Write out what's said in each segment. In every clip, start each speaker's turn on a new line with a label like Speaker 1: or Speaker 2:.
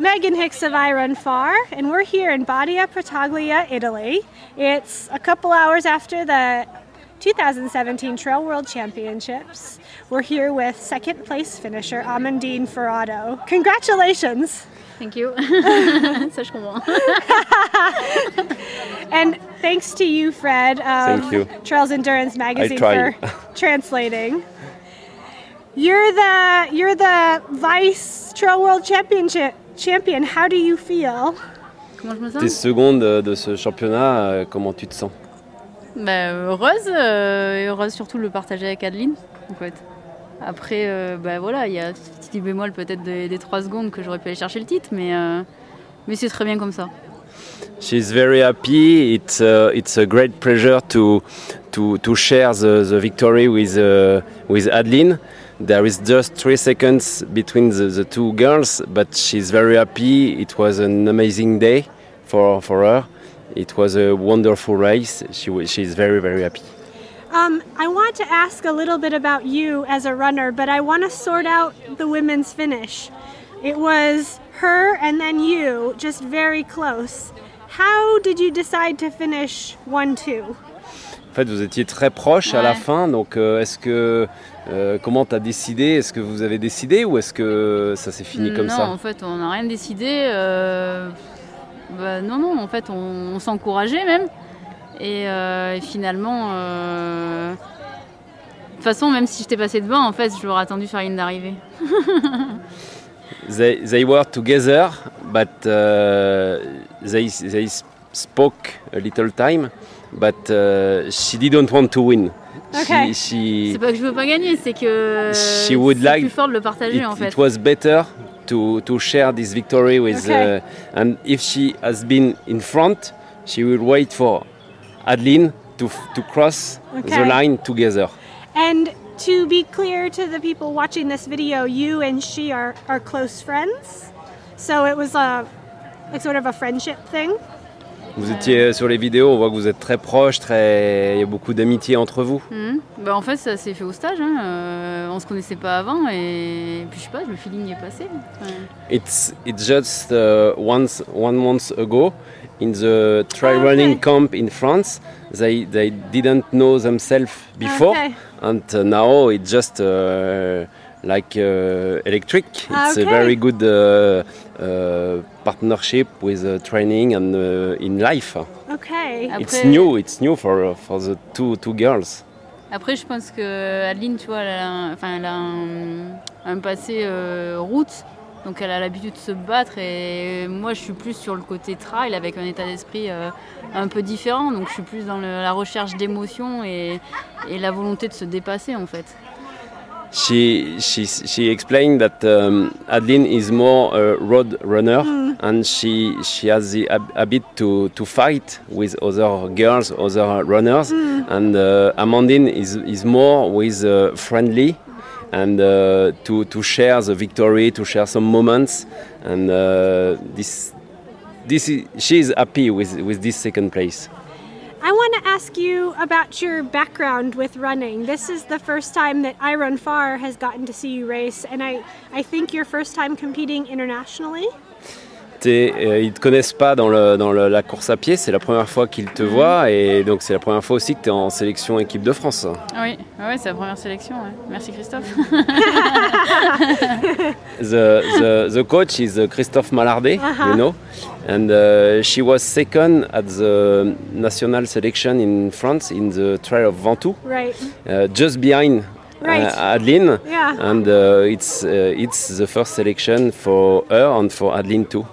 Speaker 1: Megan Hicks of I Run Far, and we're here in Badia Protaglia, Italy. It's a couple hours after the 2017 Trail World Championships. We're here with second place finisher Amandine Ferrado. Congratulations!
Speaker 2: Thank you. Ça, je comprends.
Speaker 1: And thanks to you, Fred, of
Speaker 3: Thank you.
Speaker 1: Trails Endurance Magazine for translating. You're the you're the vice Trail World Championship champion. How do you feel?
Speaker 2: Comment je me
Speaker 3: T'es
Speaker 2: sens
Speaker 3: seconde de ce championnat, euh, comment tu te sens?
Speaker 2: Bah, Heureuse, euh, et heureuse surtout de le partager avec Adeline, en fait. Après, euh, bah, voilà, il y a ce petit bémol peut-être des, des 3 secondes que j'aurais pu aller chercher le titre, mais, euh, mais c'est très bien comme ça.
Speaker 3: She's very happy. It's uh, it's a great pleasure to to to share the, the victory with uh, with Adeline. There is just three seconds between the, the two girls, but she's very happy. It was an amazing day for for her. It was a wonderful race. She she's very very happy.
Speaker 1: Um, I want to ask a little bit about you as a runner, but I want to sort out the women's finish. It was her and then you, just very close. How did you decide to finish 1 2?
Speaker 3: Fait, vous étiez très proche à la fin. Donc, euh, est-ce que euh, comment t'as décidé? Est-ce que vous avez décidé ou est-ce que ça s'est fini comme
Speaker 2: non,
Speaker 3: ça
Speaker 2: en fait, on n'a rien décidé. euh, bah, non, non, en fait, on, on s'encourageait même. Et, euh, et finalement, euh, de toute façon, même si j'étais passé devant, en fait, j'aurais attendu faire une d'arrivée.
Speaker 3: They, they were together, but uh, they, they spoke a little time, but uh, she didn't want to win.
Speaker 1: Okay.
Speaker 3: She, she,
Speaker 2: C'est pas que je veux pas gagner, c'est que
Speaker 3: She would like-
Speaker 2: plus fort de le partager
Speaker 3: it,
Speaker 2: en fait.
Speaker 3: it was better to, to share this victory with,
Speaker 1: Okay.
Speaker 3: uh, and if she has been in front, she will wait for Adeline to, to cross
Speaker 1: Okay.
Speaker 3: the line together.
Speaker 1: And to be clear to the people watching this video, you and she are, are close friends. So it was a, like sort of a friendship thing.
Speaker 3: Vous étiez sur les vidéos, on voit que vous êtes très proches, très... il y a beaucoup d'amitié entre vous.
Speaker 2: Mhm. Bah, en fait, ça s'est fait au stage. Hein. euh, on se connaissait pas avant et puis je sais pas, le feeling est passé. Enfin,
Speaker 3: It's it's just uh, once one month ago in the trail
Speaker 1: Ah, okay.
Speaker 3: running camp in France. They they didn't know themselves before,
Speaker 1: Okay.
Speaker 3: and uh, now it's just uh, like uh, electric.
Speaker 1: Ah,
Speaker 3: It's
Speaker 1: okay.
Speaker 3: a very good uh, uh, partnership with uh, training and uh, in life.
Speaker 1: Okay.
Speaker 2: Après-
Speaker 3: It's new. It's new for for the two two girls.
Speaker 2: Après, je pense que Adeline, tu vois, elle a, un- enfin, elle a un, un passé euh, route, donc elle a l'habitude de se battre. Et moi, je suis plus sur le côté trail avec un état d'esprit euh, un peu différent. Donc, je suis plus dans le- la recherche d'émotions et, et la volonté de se dépasser, en fait.
Speaker 3: She she she explained that um, Adeline is more a road runner, and she she has the hab- habit to to fight with other girls, other runners, and uh, Amandine is is more with uh, friendly, and uh, to to share the victory, to share some moments, and uh, this this is, she is happy with with this second place.
Speaker 1: I want to ask you about your background with running. This is the first time that I Run Far has gotten to see you race, and I, I think your first time competing internationally.
Speaker 3: T'es- euh, ils te connaissent pas dans, le, dans le- la course à pied, c'est la première fois qu'ils te voient et donc c'est la première fois aussi que tu es en sélection équipe de France.
Speaker 2: Ah oui, ouais, c'est la première sélection. ouais. Merci Christophe.
Speaker 3: The, the, the coach is Christophe Malardet,
Speaker 1: Uh-huh.
Speaker 3: you know, and uh, she was second at the national selection in France in the Trail of Ventoux,
Speaker 1: Right.
Speaker 3: uh, just behind uh. Adeline.
Speaker 1: Yeah.
Speaker 3: And uh, it's, uh, it's the first selection for her and for Adeline too.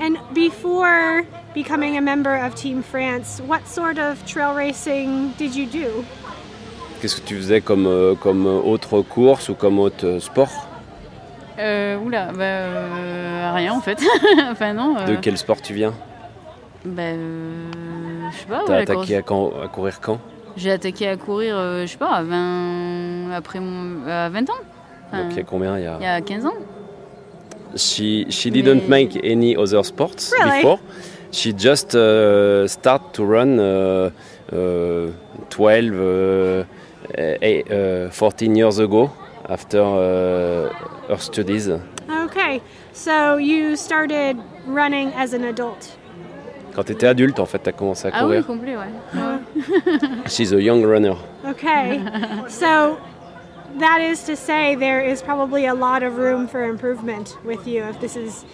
Speaker 1: And before becoming a member of Team France, what sort of trail racing did you do?
Speaker 3: Qu'est-ce que tu faisais comme, euh, comme autre course ou comme autre sport?
Speaker 2: Euh, oula, bah, euh, rien en fait. enfin non. euh,
Speaker 3: De quel sport tu viens?
Speaker 2: Bah, euh, je sais pas.
Speaker 3: T'as
Speaker 2: ouais,
Speaker 3: attaqué à, quand- à courir quand?
Speaker 2: J'ai attaqué à courir, euh, je sais pas, à 20, après mon, à 20 ans. Enfin,
Speaker 3: Donc il y a combien? Il y a...
Speaker 2: il y a 15 ans.
Speaker 3: She, she didn't
Speaker 2: Mais-
Speaker 3: make any other sports
Speaker 1: Really?
Speaker 3: before. She just uh, start to run uh, uh, 12, uh, eight, uh, 14 years ago after uh, her studies.
Speaker 1: Okay. So you started running as an adult.
Speaker 3: Quand tu étais adulte, en fait, tu as commencé à
Speaker 2: Ah oui,
Speaker 3: courir.
Speaker 2: complet. Ouais.
Speaker 3: She's a young runner.
Speaker 1: Okay. so that is to say there is probably a lot of room for improvement with you if this is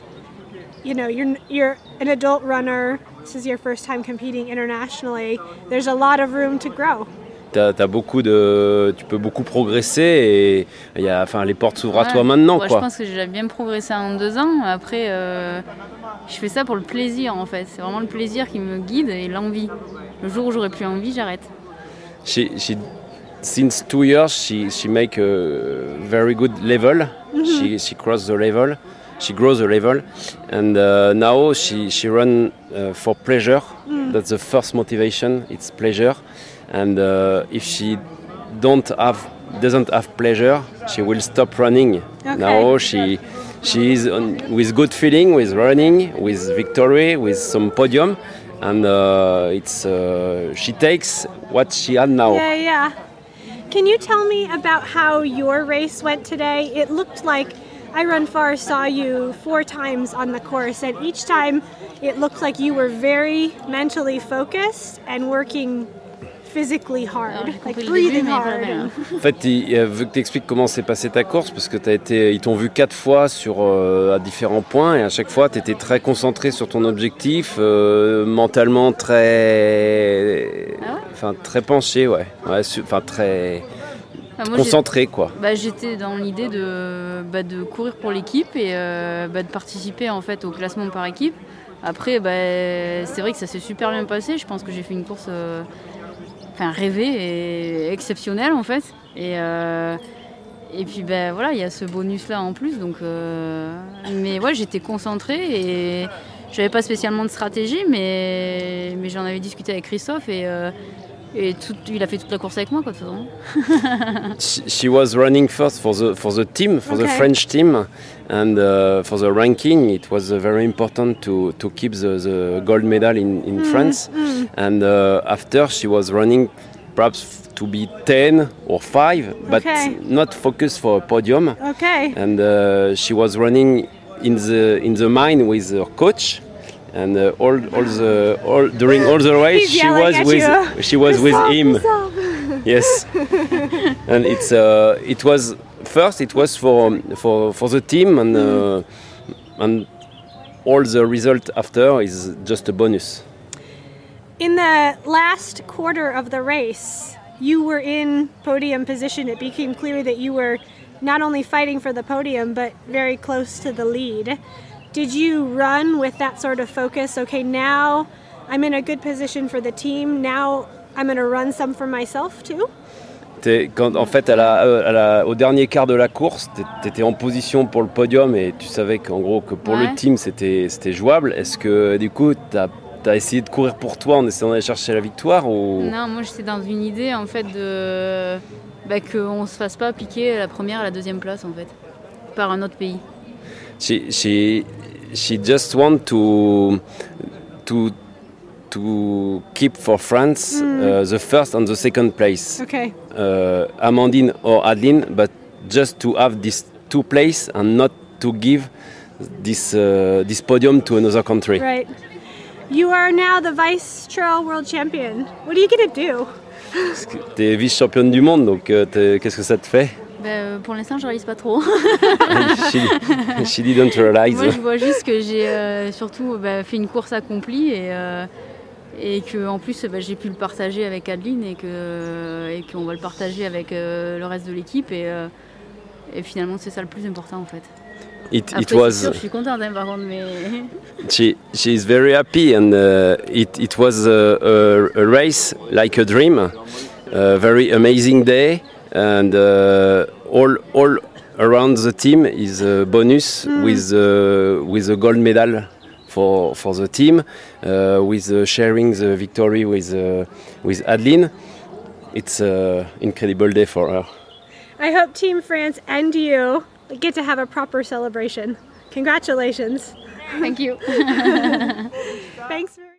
Speaker 1: you know, you're you're an adult runner. This is your first time competing internationally. There's a lot of room to grow.
Speaker 3: T'as, t'as beaucoup de, tu peux beaucoup progresser et il y a, enfin, les portes s'ouvrent à
Speaker 2: Ouais.
Speaker 3: toi maintenant,
Speaker 2: Ouais,
Speaker 3: quoi.
Speaker 2: Je pense que j'ai bien progressé en deux ans. Après, euh, je fais ça pour le plaisir en fait. C'est vraiment le plaisir qui me guide et l'envie. Le jour où j'aurai plus envie, j'arrête.
Speaker 3: Since two years, she, she make a very good level. She, she cross the level. She grows the level, and uh, now she, she run uh, for pleasure. That's the first motivation. It's pleasure, and uh, if she don't have doesn't have pleasure, she will stop running.
Speaker 1: Okay.
Speaker 3: Now she she is on, with good feeling, with running, with victory, with some podium, and uh, it's uh, she takes what she had now.
Speaker 1: Yeah, yeah. Can you tell me about how your race went today? It looked like I Run Far saw you four times on the course, and each time it looked like you were very mentally focused and working physically hard,
Speaker 2: j'ai
Speaker 1: like breathing
Speaker 2: début,
Speaker 1: hard. and-
Speaker 3: En fait, il veut que tu expliques comment s'est passée ta course, parce que t'as été, ils t'ont vu quatre fois sur, euh, à différents points, et à chaque fois, tu étais très concentré sur ton objectif, euh, mentalement très,
Speaker 2: Ah ouais
Speaker 3: enfin, très penché, ouais. Enfin, très
Speaker 2: Enfin, moi, j'ai-
Speaker 3: concentré, quoi.
Speaker 2: bah, j'étais dans l'idée de, bah, de courir pour l'équipe et euh, bah, de participer en fait au classement par équipe. Après, bah, c'est vrai que ça s'est super bien passé. Je pense que j'ai fait une course euh, rêvée et exceptionnelle en fait. Et, euh, et puis ben voilà, il y a ce bonus là en plus. Donc, euh, mais ouais, j'étais concentrée et j'avais pas spécialement de stratégie, mais, mais j'en avais discuté avec Christophe et, euh, et tout- il a fait toute la course avec moi quoi, de toute façon.
Speaker 3: She, she was running first for the for the team, for the. French team, and uh, for the ranking, it was uh, very important to to keep the, the gold medal in in France. And uh, after, she was running, perhaps to be 10 or 5, but
Speaker 1: Okay.
Speaker 3: not focused for a podium.
Speaker 1: Okay.
Speaker 3: And uh, she was running in the in the mine with her coach. And uh, all, all the all during all the race, she was with
Speaker 1: you.
Speaker 3: she was with him. Yes, and it's uh, it was first it was for for for the team and uh, and all the result after is just a bonus.
Speaker 1: In the last quarter of the race, you were in podium position. It became clear that you were not only fighting for the podium, but very close to the lead. Did you run with that sort of focus? Okay, now I'm in a good position for the team. Now I'm going to run some for myself too.
Speaker 3: Quand, en fait, à la- euh, à la- au dernier quart de la course, tu étais en position pour le podium et tu savais qu'en gros que pour
Speaker 2: Ouais.
Speaker 3: le team c'était jouable. Est-ce que du coup tu as, essayé de courir pour toi en essayant d'aller chercher la victoire ou?
Speaker 2: Non, moi j'étais dans une idée en fait de bah, qu'on se fasse pas piquer la première et la deuxième place en fait par un autre pays.
Speaker 3: She, just want to to to keep for France uh, the first and the second place.
Speaker 1: Okay.
Speaker 3: uh, Amandine or Adeline, but just to have these two place and not to give this uh, this podium to another country.
Speaker 1: Right. You are now the vice trail world champion. What are you going to do?
Speaker 3: T'es vice-championne du monde, donc euh, qu'est-ce que ça te fait
Speaker 2: Bah, euh, pour l'instant, je réalise pas trop.
Speaker 3: she, she didn't realize.
Speaker 2: moi, je vois juste que j'ai euh, surtout bah, fait une course accomplie et, euh, et que en plus, bah, j'ai pu le partager avec Adeline et que et qu'on va le partager avec euh, le reste de l'équipe et, euh, et finalement, c'est ça le plus important en fait.
Speaker 3: It,
Speaker 2: Après,
Speaker 3: it was.
Speaker 2: sûr, je suis contente hein, par contre, mais
Speaker 3: she she is very happy and uh, it it was a, a, a race like a dream a very amazing day and uh, all all around the team is a bonus with uh, with a gold medal for for the team uh, with uh, sharing the victory with uh, with Adeline it's an incredible day for her
Speaker 1: I hope Team France and you get to have a proper celebration. Congratulations.
Speaker 2: thank you.
Speaker 1: Thanks. For-